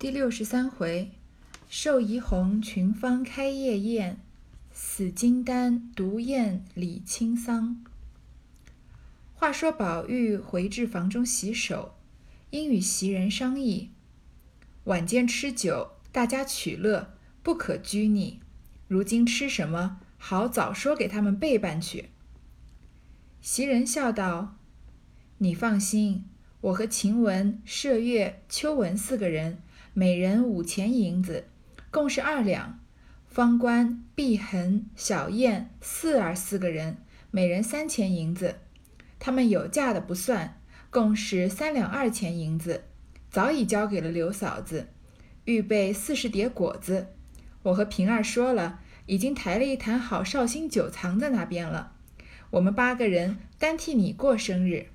第六十三回，寿怡红群芳开夜宴，死金丹独宴李清桑。话说宝玉回至房中洗手，因与袭人商议，晚间吃酒，大家取乐，不可拘泥。如今吃什么，好早说给他们备办去。袭人笑道：“你放心，我和晴雯、麝月、秋纹四个人。”每人五钱银子，共是二两。方官、碧痕、小燕、四儿四个人，每人三钱银子。他们有价的不算，共是三两二钱银子，早已交给了刘嫂子。预备四十碟果子，我和平儿说了，已经抬了一坛好绍兴酒藏在那边了。我们八个人单替你过生日。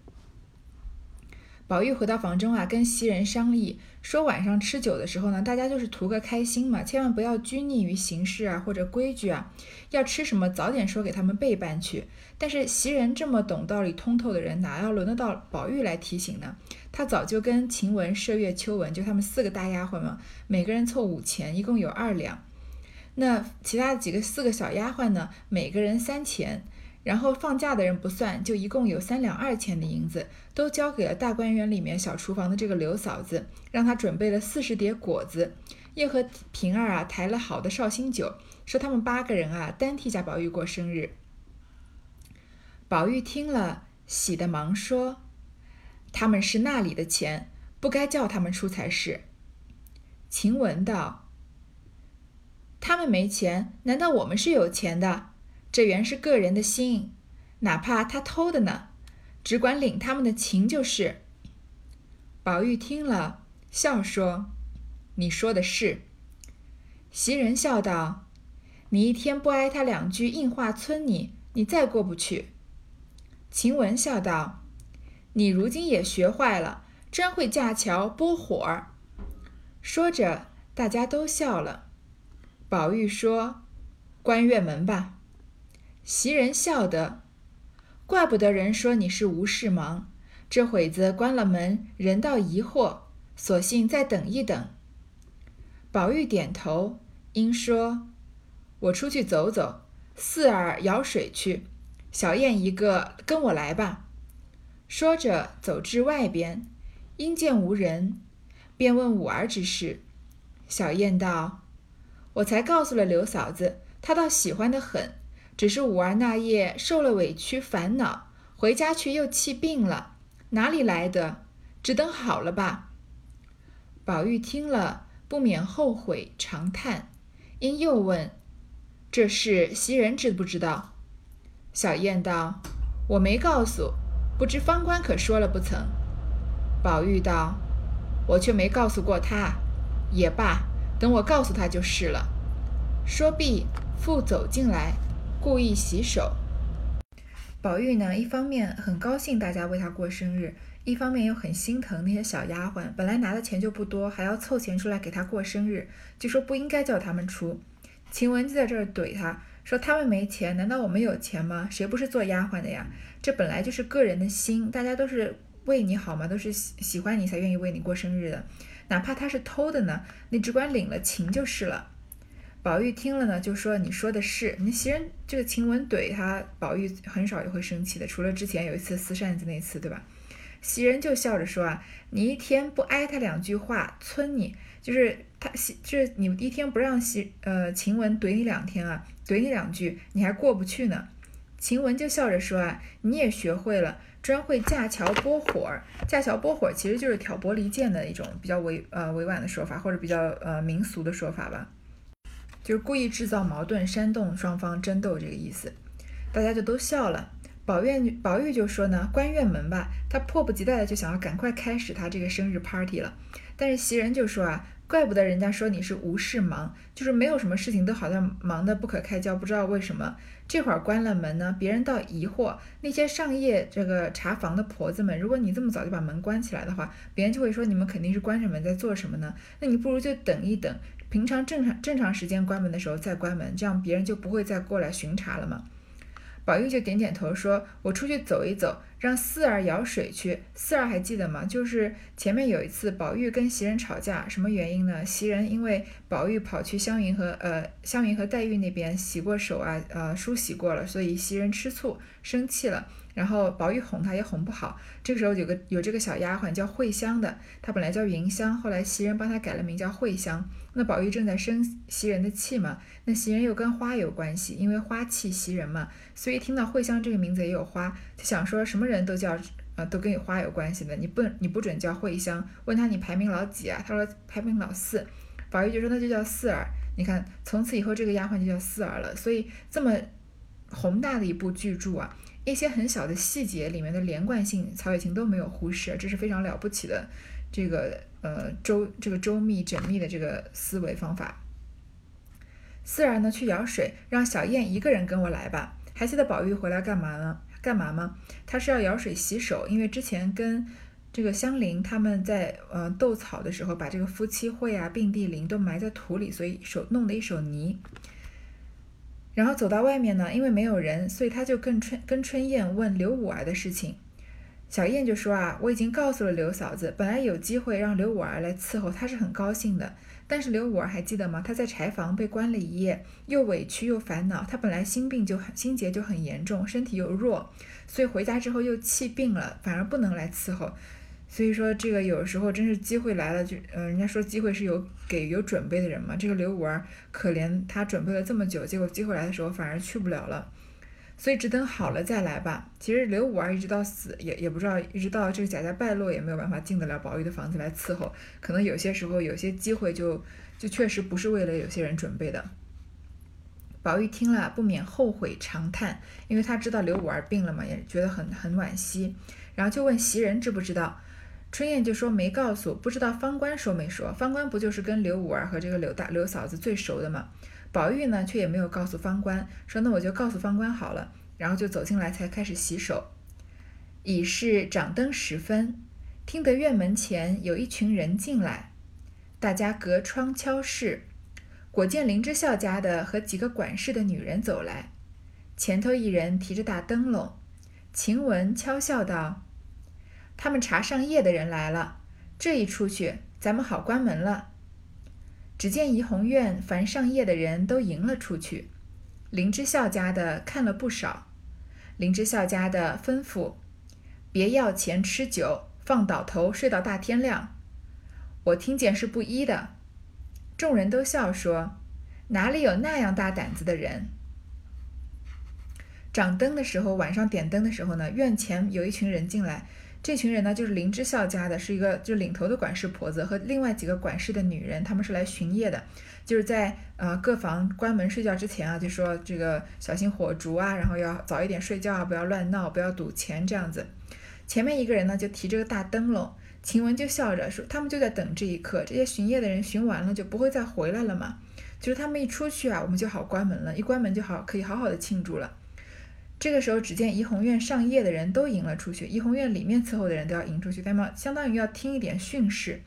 宝玉回到房中啊，跟袭人商议说，晚上吃酒的时候呢，大家就是图个开心嘛，千万不要拘泥于形式啊或者规矩啊，要吃什么早点说给他们备办去。但是袭人这么懂道理通透的人，哪要轮得到宝玉来提醒呢？他早就跟晴雯、麝月、秋纹就他们四个大丫鬟嘛，每个人凑五钱，一共有二两。那其他几个四个小丫鬟呢，每个人三钱。然后放假的人不算，就一共有三两二钱的银子，都交给了大观园里面小厨房的这个刘嫂子，让她准备了四十碟果子，又和平儿啊抬了好的绍兴酒，说他们八个人啊单替贾宝玉过生日。宝玉听了，喜的忙说：“他们是那里的钱，不该叫他们出才是。”晴雯道：“他们没钱，难道我们是有钱的？”这原是个人的心，哪怕他偷的呢，只管领他们的情就是。宝玉听了，笑说：“你说的是。”袭人笑道：“你一天不挨他两句硬话村你，你再过不去。”晴雯笑道：“你如今也学坏了，专会架桥拨火。”说着，大家都笑了。宝玉说：“关院门吧。”袭人笑得，怪不得人说你是无事忙。这会子关了门，人倒疑惑，索性再等一等。宝玉点头，应说：“我出去走走，四儿舀水去，小燕一个跟我来吧。”说着走至外边，因见无人，便问五儿之事。小燕道：“我才告诉了刘嫂子，她倒喜欢的很。”只是五儿那夜受了委屈，烦恼回家去又气病了，哪里来的？只等好了吧。宝玉听了，不免后悔长叹，因又问：“这事袭人知不知道？”小燕道：“我没告诉，不知方官可说了不曾？”宝玉道：“我却没告诉过他，也罢，等我告诉他就是了。”说毕，复走进来。故意洗手，宝玉呢，一方面很高兴大家为他过生日，一方面又很心疼那些小丫鬟，本来拿的钱就不多，还要凑钱出来给他过生日，就说不应该叫他们出。晴雯就在这儿怼他说：“他们没钱，难道我们有钱吗？谁不是做丫鬟的呀？这本来就是个人的心，大家都是为你好嘛，都是喜喜欢你才愿意为你过生日的，哪怕他是偷的呢，你只管领了情就是了。”宝玉听了呢，就说：“你说的是。”你袭人这个晴雯怼他，宝玉很少也会生气的，除了之前有一次撕扇子那次，对吧？袭人就笑着说：“啊，你一天不挨他两句话，村你，就是他袭，就是你一天不让袭呃晴雯怼你两天啊，怼你两句，你还过不去呢。”晴雯就笑着说：“啊，你也学会了，专会架桥拨火。架桥拨火其实就是挑拨离间的一种比较委呃委婉的说法，或者比较呃民俗的说法吧。”就是故意制造矛盾，煽动双方争斗这个意思，大家就都笑了。宝院宝玉就说呢，关院门吧，他迫不及待的就想要赶快开始他这个生日 party 了。但是袭人就说啊，怪不得人家说你是无事忙，就是没有什么事情都好像忙得不可开交，不知道为什么这会儿关了门呢？别人倒疑惑，那些上夜这个查房的婆子们，如果你这么早就把门关起来的话，别人就会说你们肯定是关着门在做什么呢？那你不如就等一等。平常正常正常时间关门的时候再关门，这样别人就不会再过来巡查了嘛。宝玉就点点头说：“我出去走一走，让四儿舀水去。四儿还记得吗？就是前面有一次宝玉跟袭人吵架，什么原因呢？袭人因为宝玉跑去湘云和呃湘云和黛玉那边洗过手啊，呃梳洗过了，所以袭人吃醋生气了。然后宝玉哄她也哄不好，这个时候有个有这个小丫鬟叫慧香的，她本来叫云香，后来袭人帮她改了名叫慧香。那宝玉正在生袭人的气嘛，那袭人又跟花有关系，因为花气袭人嘛，所以听到慧香这个名字也有花，就想说什么人都叫啊，都跟你花有关系的，你不你不准叫慧香。问他你排名老几啊？他说排名老四。宝玉就说那就叫四儿。你看从此以后这个丫鬟就叫四儿了。所以这么宏大的一部巨著啊。一些很小的细节里面的连贯性，曹雪芹都没有忽视，这是非常了不起的这个呃周这个周密缜密的这个思维方法。四儿呢去舀水，让小燕一个人跟我来吧。还记得宝玉回来干嘛呢？干嘛吗？他是要舀水洗手，因为之前跟这个香菱他们在呃斗草的时候，把这个夫妻会啊、并蒂林都埋在土里，所以手弄得一手泥。然后走到外面呢，因为没有人，所以他就跟春跟春燕问刘五儿的事情。小燕就说啊，我已经告诉了刘嫂子，本来有机会让刘五儿来伺候，她是很高兴的。但是刘五儿还记得吗？她在柴房被关了一夜，又委屈又烦恼。她本来心病就很心结就很严重，身体又弱，所以回家之后又气病了，反而不能来伺候。所以说这个有时候真是机会来了就，嗯，人家说机会是有给有准备的人嘛。这个刘五儿可怜，他准备了这么久，结果机会来的时候反而去不了了。所以只等好了再来吧。其实刘五儿一直到死也也不知道，一直到这个贾家败落也没有办法进得了宝玉的房子来伺候。可能有些时候有些机会就就确实不是为了有些人准备的。宝玉听了不免后悔长叹，因为他知道刘五儿病了嘛，也觉得很很惋惜，然后就问袭人知不知道。春燕就说没告诉，不知道方官说没说。方官不就是跟刘五儿和这个刘大刘嫂子最熟的吗？宝玉呢，却也没有告诉方官，说那我就告诉方官好了。然后就走进来，才开始洗手。已是掌灯时分，听得院门前有一群人进来，大家隔窗敲视，果见林之孝家的和几个管事的女人走来，前头一人提着大灯笼，晴雯悄笑道。他们查上夜的人来了，这一出去，咱们好关门了。只见怡红院凡上夜的人都迎了出去，林之孝家的看了不少。林之孝家的吩咐：别要钱吃酒，放倒头睡到大天亮。我听见是不依的，众人都笑说：哪里有那样大胆子的人？掌灯的时候，晚上点灯的时候呢，院前有一群人进来。这群人呢，就是林之孝家的，是一个就领头的管事婆子和另外几个管事的女人，他们是来巡夜的，就是在呃各房关门睡觉之前啊，就说这个小心火烛啊，然后要早一点睡觉啊，不要乱闹，不要赌钱这样子。前面一个人呢就提着个大灯笼，晴雯就笑着说，他们就在等这一刻，这些巡夜的人巡完了就不会再回来了嘛，就是他们一出去啊，我们就好关门了，一关门就好可以好好的庆祝了。这个时候，只见怡红院上夜的人都迎了出去，怡红院里面伺候的人都要迎出去，那么相当于要听一点训示。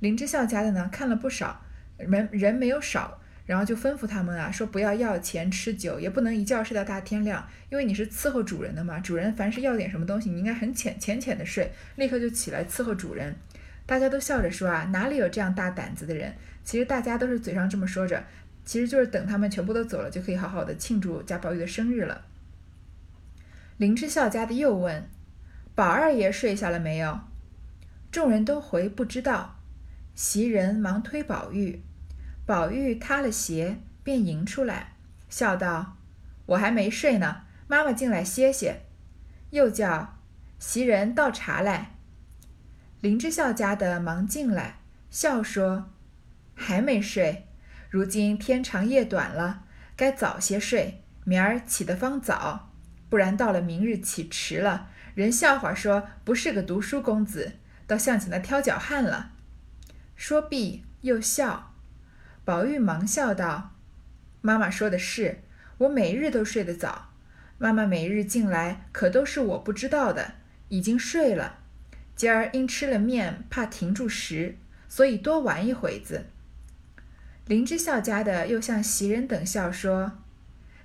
林之孝家的呢，看了不少人，人没有少，然后就吩咐他们啊，说不要要钱吃酒，也不能一觉睡到大天亮，因为你是伺候主人的嘛，主人凡是要点什么东西，你应该很浅浅浅的睡，立刻就起来伺候主人。大家都笑着说啊，哪里有这样大胆子的人？其实大家都是嘴上这么说着，其实就是等他们全部都走了，就可以好好的庆祝贾宝玉的生日了。林之孝家的又问：“宝二爷睡下了没有？”众人都回不知道。袭人忙推宝玉，宝玉塌了鞋，便迎出来，笑道：“我还没睡呢，妈妈进来歇歇。”又叫袭人倒茶来。林之孝家的忙进来，笑说：“还没睡，如今天长夜短了，该早些睡，明儿起得方早。”不然到了明日起迟了，人笑话说不是个读书公子，倒像起那挑脚汉了。说毕又笑，宝玉忙笑道：“妈妈说的是，我每日都睡得早。妈妈每日进来，可都是我不知道的，已经睡了。今儿因吃了面，怕停住食，所以多玩一会子。”林之孝家的又向袭人等笑说：“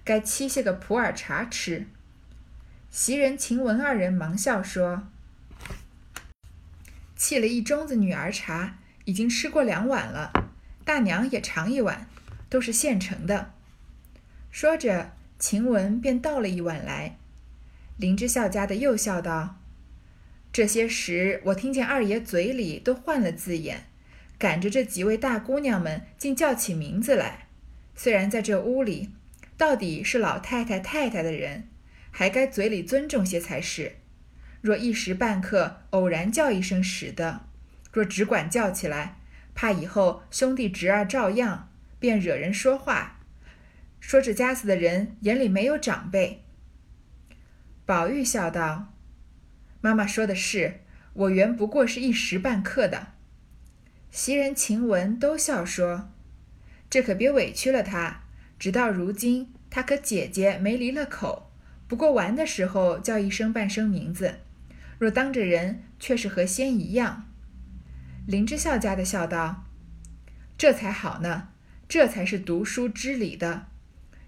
该沏些个普洱茶吃。”袭人、晴雯二人忙笑说：“沏了一盅子女儿茶，已经吃过两碗了。大娘也尝一碗，都是现成的。”说着，晴雯便倒了一碗来。林之孝家的又笑道：“这些时，我听见二爷嘴里都换了字眼，赶着这几位大姑娘们，竟叫起名字来。虽然在这屋里，到底是老太太、太太的人，还该嘴里尊重些才是。若一时半刻偶然叫一声使得，若只管叫起来，怕以后兄弟侄儿照样，便惹人说话，说这家子的人眼里没有长辈。”宝玉笑道：“妈妈说的是，我原不过是一时半刻的。”袭人、晴雯都笑说：“这可别委屈了他。直到如今，他可姐姐没离了口，不过玩的时候叫一声半声名字，若当着人，却是和仙一样。”林之孝家的笑道：“这才好呢，这才是读书知礼的，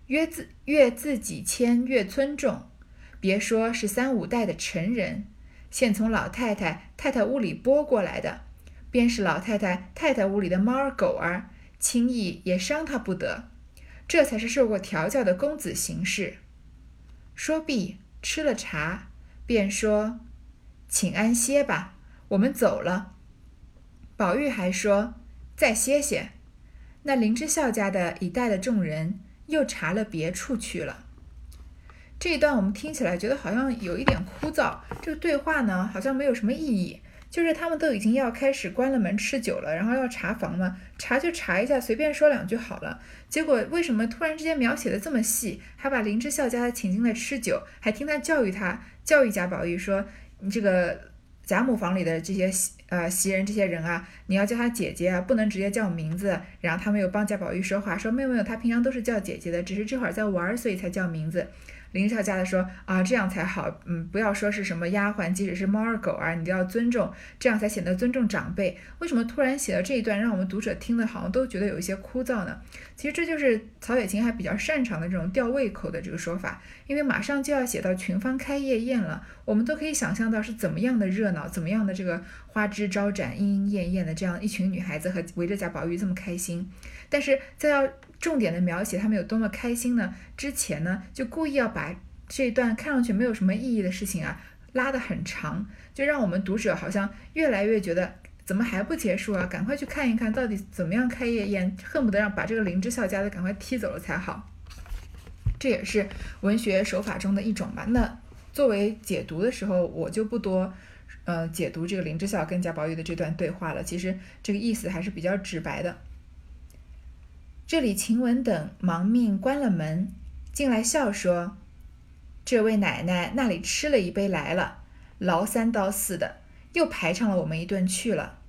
越自越自己谦，越尊重。”别说是三五代的陈人，现从老太太太太屋里拨过来的，便是老太太太太屋里的猫儿狗儿，轻易也伤他不得。这才是受过调教的公子行事。说毕，吃了茶，便说：“请安歇吧，我们走了。”宝玉还说：“再歇歇。”那林之孝家的一带的众人又查了别处去了。这一段我们听起来觉得好像有一点枯燥，这个对话呢好像没有什么意义。就是他们都已经要开始关了门吃酒了，然后要查房嘛，查就查一下，随便说两句好了。结果为什么突然之间描写的这么细，还把林之孝家请进来吃酒，还听他教育他，教育贾宝玉说：“你这个贾母房里的这些呃袭人这些人啊，你要叫他姐姐啊，不能直接叫名字。”然后他们又帮贾宝玉说话，说：“没有没有，他平常都是叫姐姐的，只是这会儿在玩，所以才叫名字。”林少家的说啊，这样才好，嗯，不要说是什么丫鬟，即使是猫儿狗儿，你都要尊重，这样才显得尊重长辈。为什么突然写到这一段，让我们读者听的好像都觉得有一些枯燥呢？其实这就是曹雪芹还比较擅长的这种吊胃口的这个说法，因为马上就要写到群芳开夜宴了，我们都可以想象到是怎么样的热闹，怎么样的这个花枝招展、莺莺燕燕的这样一群女孩子和围着贾宝玉这么开心，但是在要。重点的描写他们有多么开心呢？之前呢，就故意要把这一段看上去没有什么意义的事情啊拉得很长，就让我们读者好像越来越觉得怎么还不结束啊？赶快去看一看到底怎么样开夜宴，恨不得让把这个林之孝家的赶快踢走了才好。这也是文学手法中的一种吧。那作为解读的时候，我就不多呃解读这个林之孝跟贾宝玉的这段对话了。其实这个意思还是比较直白的。这里晴雯等忙命关了门，进来笑说：“这位奶奶那里吃了一杯来了，劳三刀四的，又排场了我们一顿去了。”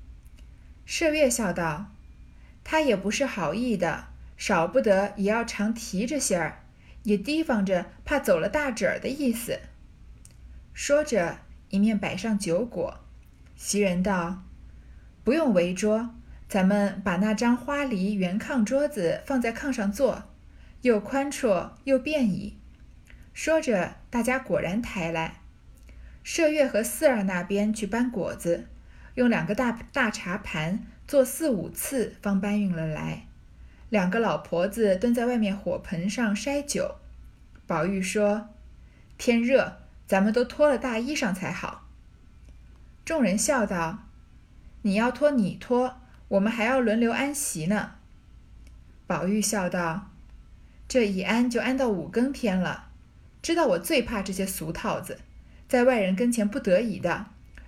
麝月笑道：“他也不是好意的，少不得也要常提着些儿，也提防着怕走了大褶儿的意思。”说着，一面摆上酒果。袭人道：“不用围桌。”咱们把那张花梨圆炕桌子放在炕上坐，又宽绰又便宜。说着，大家果然抬来。麝月和四儿那边去搬果子，用两个大大茶盘做四五次，方搬运了来。两个老婆子蹲在外面火盆上筛酒。宝玉说：“天热，咱们都脱了大衣裳才好。”众人笑道：“你要脱，你脱。”我们还要轮流安席呢。宝玉笑道：“这一安就安到五更天了。知道我最怕这些俗套子，在外人跟前不得已的，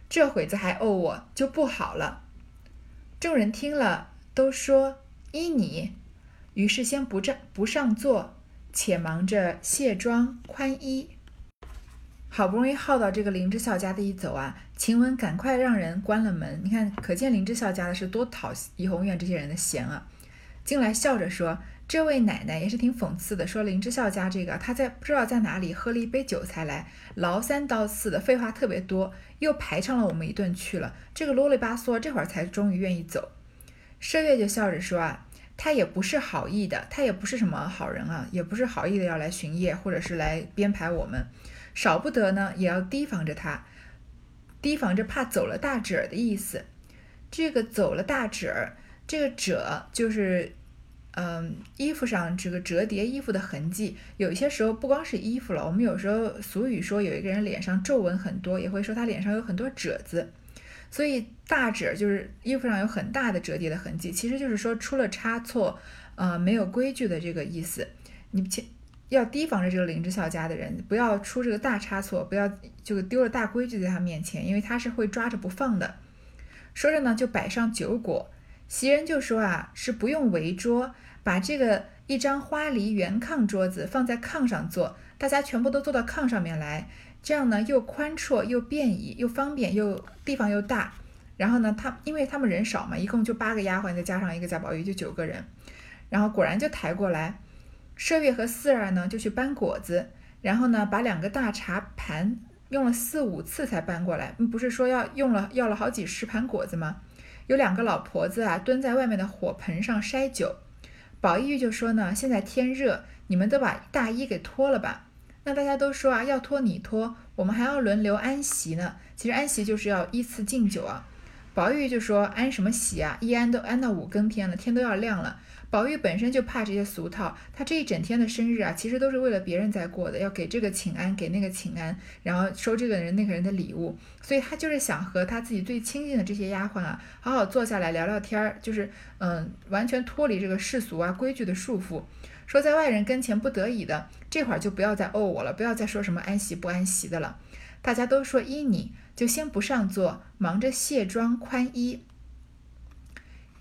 这会子还怄我就不好了。”众人听了，都说依你。于是先不上不上座，且忙着卸妆宽衣。好不容易耗到这个林之孝家的一走啊，晴雯赶快让人关了门。你看，可见林之孝家的是多讨怡红院这些人的嫌啊！进来笑着说：“这位奶奶也是挺讽刺的，说林之孝家这个他在不知道在哪里喝了一杯酒才来，劳三刀四的，废话特别多，又排场了我们一顿去了。这个啰里吧嗦，这会儿才终于愿意走。”麝月就笑着说：“啊，他也不是好意的，他也不是什么好人啊，也不是好意的要来巡夜或者是来编排我们。”少不得呢也要提防着他，提防着怕走了大褶儿的意思。这个走了大褶儿，这个褶就是。嗯，衣服上这个折叠衣服的痕迹，有些时候不光是衣服了，我们有时候俗语说有一个人脸上皱纹很多，也会说他脸上有很多褶子。所以大褶就是衣服上有很大的折叠的痕迹，其实就是说出了差错，呃，没有规矩的这个意思。你切要提防着这个林之孝家的人，不要出这个大差错，不要就丢了大规矩在他面前，因为他是会抓着不放的。说着呢，就摆上酒果。袭人就说啊，是不用围桌，把这个一张花梨圆炕桌子放在炕上坐，大家全部都坐到炕上面来，这样呢又宽绰又便宜又方便又地方又大。然后呢，他因为他们人少嘛，一共就八个丫鬟，再加上一个贾宝玉，就九个人。然后果然就抬过来，麝月和四儿呢就去搬果子，然后呢把两个大茶盘用了四五次才搬过来，不是说要用了要了好几十盘果子吗？有两个老婆子啊，蹲在外面的火盆上筛酒。宝玉就说呢：“现在天热，你们都把大衣给脱了吧。”那大家都说啊：“要脱你脱，我们还要轮流安席呢。”其实安席就是要依次敬酒啊。宝玉就说：“安什么席啊？一安都安到五更天了，天都要亮了。”宝玉本身就怕这些俗套，他这一整天的生日啊，其实都是为了别人在过的，要给这个请安，给那个请安，然后收这个人那个人的礼物，所以他就是想和他自己最亲近的这些丫鬟啊，好好坐下来聊聊天儿，就是嗯，完全脱离这个世俗啊规矩的束缚。说在外人跟前不得已的，这会儿就不要再怄我了，不要再说什么安息不安息的了。大家都说依你，就先不上座，忙着卸妆宽衣。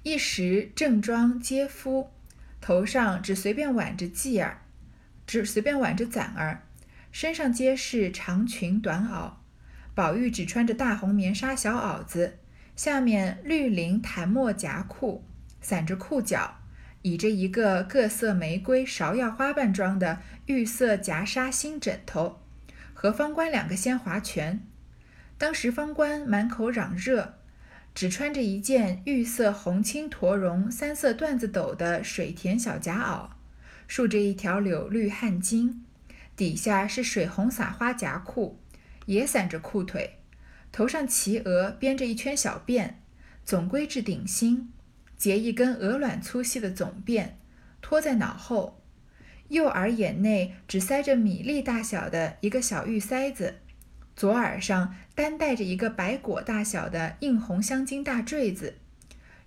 一时正装皆夫，头上只随便挽着髻儿，只随便挽着攒儿，身上皆是长裙短袄。宝玉只穿着大红棉纱小袄子，下面绿绫檀墨夹裤，散着裤脚，倚着一个各色玫瑰芍药花瓣装的玉色夹纱新枕头，和方官两个先划拳。当时方官满口嚷热。只穿着一件玉色红青驼绒三色缎子斗的水田小夹袄，束着一条柳绿汗巾，底下是水红撒花夹裤，也散着裤腿，头上齐额编着一圈小辫，总归至顶心，结一根鹅卵粗细的总辫，托在脑后，右耳眼内只塞着米粒大小的一个小玉塞子。左耳上单戴着一个白果大小的映红镶金大坠子，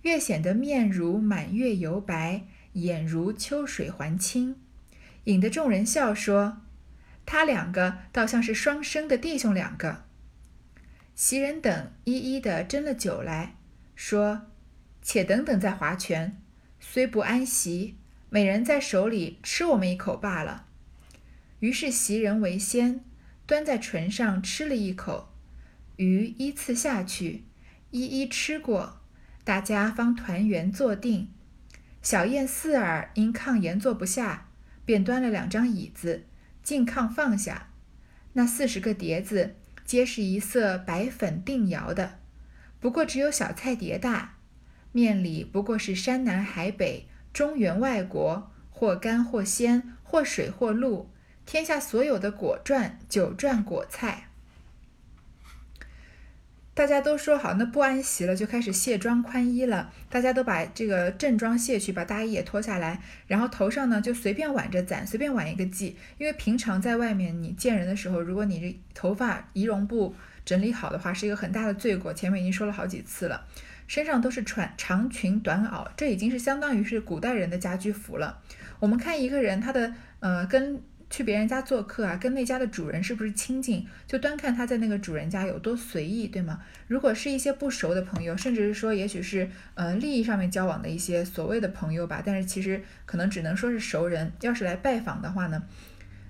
越显得面如满月油白，眼如秋水还清，引得众人笑说：“他两个倒像是双生的弟兄两个。”袭人等一一的斟了酒来说：“且等等再划拳，虽不安席，每人在手里吃我们一口罢了。”于是袭人为先。端在唇上吃了一口，鱼依次下去，一一吃过，大家方团圆坐定。小燕四儿因炕沿坐不下，便端了两张椅子，进炕放下。那四十个碟子，皆是一色白粉定窑的，不过只有小菜碟大，面里不过是山南海北、中原外国，或干或鲜，或水或露。天下所有的果馔、酒馔、果菜，大家都说好，那不安席了，就开始卸妆宽衣了。大家都把这个正装卸去，把大衣也脱下来，然后头上呢就随便挽着攒，随便挽一个髻。因为平常在外面你见人的时候，如果你这头发仪容不整理好的话，是一个很大的罪过。前面已经说了好几次了，身上都是穿长裙短袄，这已经是相当于是古代人的家居服了。我们看一个人，他的呃跟。去别人家做客啊，跟那家的主人是不是亲近，就端看他在那个主人家有多随意，对吗？如果是一些不熟的朋友，甚至是说，也许是呃利益上面交往的一些所谓的朋友吧，但是其实可能只能说是熟人。要是来拜访的话呢？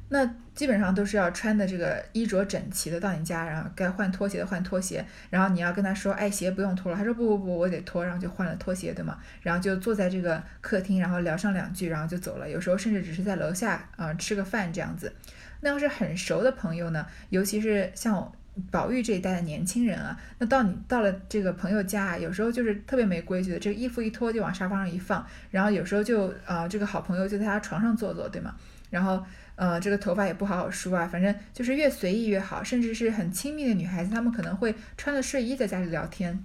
那基本上都是要穿的这个衣着整齐的到你家，然后该换拖鞋的换拖鞋，然后你要跟他说，哎，鞋不用脱了，他说不不不，我得脱，然后就换了拖鞋，对吗？然后就坐在这个客厅，然后聊上两句，然后就走了。有时候甚至只是在楼下啊吃个饭这样子。那要是很熟的朋友呢，尤其是像宝玉这一代的年轻人啊，那到你到了这个朋友家啊，有时候就是特别没规矩的，这个衣服一脱就往沙发上一放，然后有时候就啊，这个好朋友就在他床上坐坐，对吗？然后呃，这个头发也不好好梳啊，反正就是越随意越好，甚至是很亲密的女孩子，她们可能会穿着睡衣在家里聊天。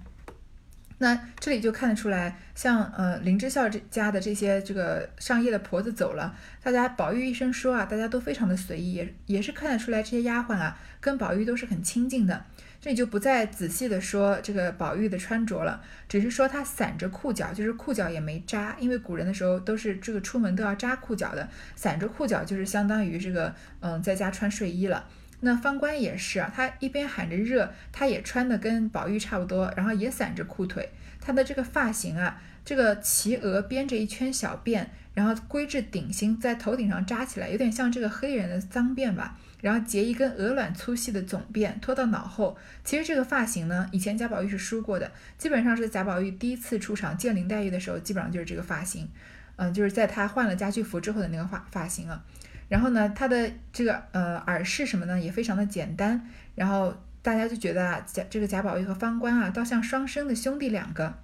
那这里就看得出来，像呃林之孝这家的这些这个上夜的婆子走了，大家宝玉一生说啊，大家都非常的随意，也也是看得出来这些丫鬟啊跟宝玉都是很亲近的。这里就不再仔细的说这个宝玉的穿着了，只是说他散着裤脚，就是裤脚也没扎，因为古人的时候都是这个出门都要扎裤脚的，散着裤脚就是相当于这个嗯在家穿睡衣了。那方官也是啊，他一边喊着热，他也穿的跟宝玉差不多，然后也散着裤腿。他的这个发型啊，这个齐额编着一圈小辫，然后归至顶心，在头顶上扎起来，有点像这个黑人的脏辫吧。然后结一根鹅卵粗细的总辫，拖到脑后。其实这个发型呢，以前贾宝玉是梳过的，基本上是贾宝玉第一次出场见林黛玉的时候，基本上就是这个发型。嗯，就是在他换了家居服之后的那个发发型啊。然后呢，他的这个呃耳饰什么呢，也非常的简单。然后大家就觉得啊，贾这个贾宝玉和方官啊，倒像双生的兄弟两个。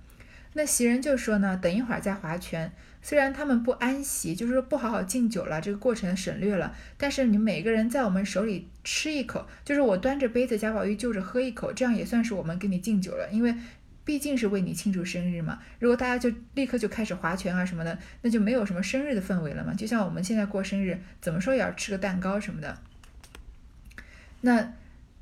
那袭人就说呢，等一会儿再划拳。虽然他们不安席，就是说不好好敬酒了，这个过程省略了。但是你每个人在我们手里吃一口，就是我端着杯子，贾宝玉就着喝一口，这样也算是我们给你敬酒了，因为。毕竟是为你庆祝生日嘛，如果大家就立刻就开始划拳啊什么的，那就没有什么生日的氛围了嘛。就像我们现在过生日，怎么说也要吃个蛋糕什么的。那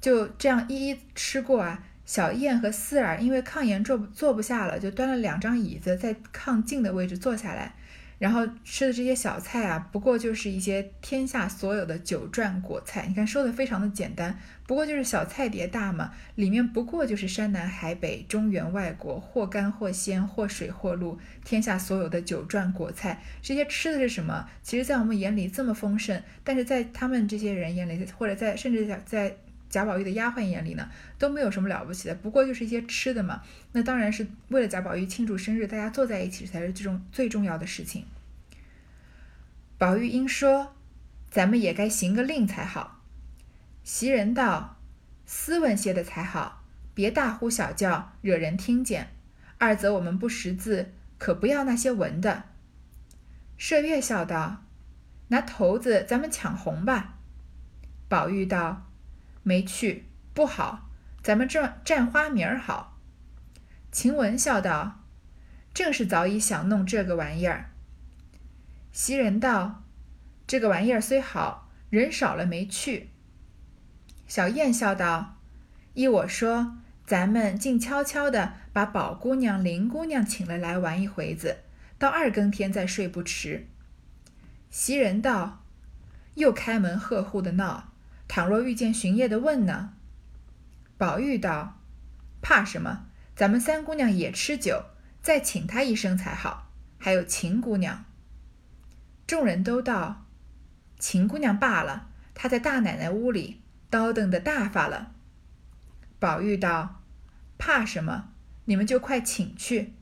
就这样一一吃过啊。小燕和思儿因为炕沿坐坐不下了，就端了两张椅子在炕近的位置坐下来。然后吃的这些小菜啊，不过就是一些天下所有的酒馔果菜。你看说的非常的简单，不过就是小菜碟大嘛，里面不过就是山南海北、中原外国，或干或鲜，或水或露，天下所有的酒馔果菜。这些吃的是什么？其实，在我们眼里这么丰盛，但是在他们这些人眼里，或者在甚至在在贾宝玉的丫鬟眼里呢，都没有什么了不起的，不过就是一些吃的嘛。那当然是为了贾宝玉庆祝生日，大家坐在一起才是最重最重要的事情。宝玉应说：“咱们也该行个令才好。”袭人道：“斯文些的才好，别大呼小叫，惹人听见。二则我们不识字，可不要那些文的。”麝月笑道：“拿头子，咱们抢红吧。”宝玉道：“没去，不好，咱们这占花名儿好。”晴雯笑道：“正是早已想弄这个玩意儿。”袭人道：“这个玩意儿虽好，人少了没趣。”小燕笑道：“依我说，咱们静悄悄的把宝姑娘、林姑娘请了来玩一回子，到二更天再睡不迟。”袭人道：“又开门贺户的闹，倘若遇见巡夜的问呢？”宝玉道：“怕什么？咱们三姑娘也吃酒，再请她一声才好。还有秦姑娘。”众人都道：“秦姑娘罢了，她在大奶奶屋里叨瞪的大发了。”宝玉道：“怕什么？你们就快请去。”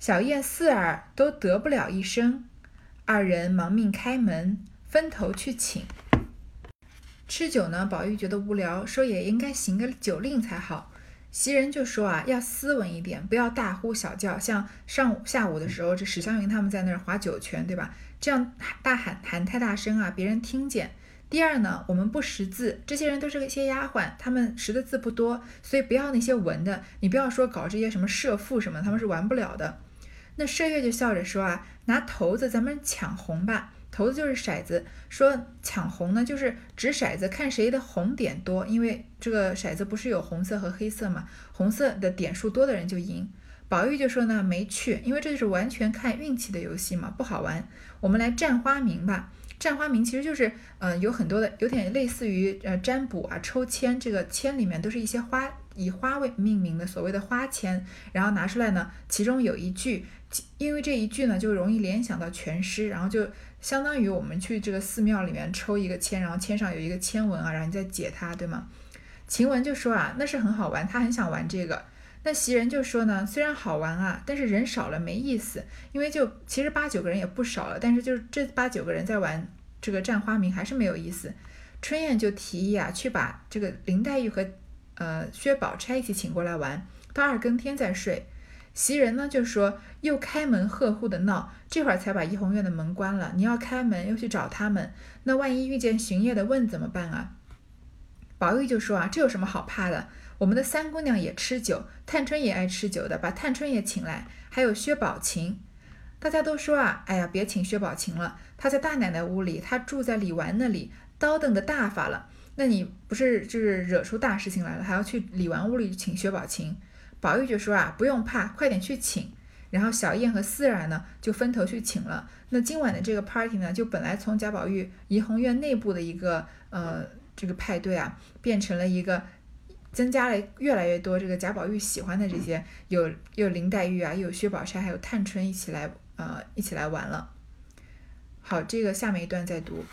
小燕、四儿都得不了一声，二人忙命开门，分头去请。吃酒呢，宝玉觉得无聊，说也应该行个酒令才好。袭人就说啊，要斯文一点，不要大呼小叫，像上午、下午的时候，这史湘云他们在那儿划酒泉，对吧？这样大喊喊太大声啊，别人听见。第二呢，我们不识字，这些人都是一些丫鬟，他们识的字不多，所以不要那些文的，你不要说搞这些什么设赋什么，他们是玩不了的。那麝月就笑着说啊，拿骰子咱们抢红吧，骰子就是骰子，说抢红呢就是掷骰子看谁的红点多，因为这个骰子不是有红色和黑色嘛，红色的点数多的人就赢。宝玉就说呢，没趣，因为这就是完全看运气的游戏嘛，不好玩。我们来占花名吧。占花名其实就是，呃，有很多的，有点类似于呃占卜啊、抽签，这个签里面都是一些花，以花为命名的所谓的花签，然后拿出来呢，其中有一句，因为这一句呢就容易联想到全诗，然后就相当于我们去这个寺庙里面抽一个签，然后签上有一个签文啊，然后你再解它，对吗？晴雯就说啊，那是很好玩，他很想玩这个。那袭人就说呢，虽然好玩啊，但是人少了没意思，因为就其实八九个人也不少了，但是就是这八九个人在玩这个占花名还是没有意思。春燕就提议啊，去把这个林黛玉和呃薛宝钗一起请过来玩，到二更天再睡。袭人呢就说又开门贺户的闹，这会儿才把怡红院的门关了。你要开门又去找他们，那万一遇见巡夜的问怎么办啊？宝玉就说啊，这有什么好怕的？我们的三姑娘也吃酒，探春也爱吃酒的，把探春也请来，还有薛宝琴。大家都说啊，哎呀，别请薛宝琴了，她在大奶奶屋里，她住在李纨那里，叨腾的大发了。那你不是就是惹出大事情来了，还要去李纨屋里请薛宝琴？宝玉就说啊，不用怕，快点去请。然后小燕和四儿呢，就分头去请了。那今晚的这个 party 呢，就本来从贾宝玉怡红院内部的一个呃这个派对啊，变成了一个增加了越来越多这个贾宝玉喜欢的这些，有有林黛玉啊，又有薛宝钗，还有探春一起来呃一起来玩了。好，这个下面一段再读。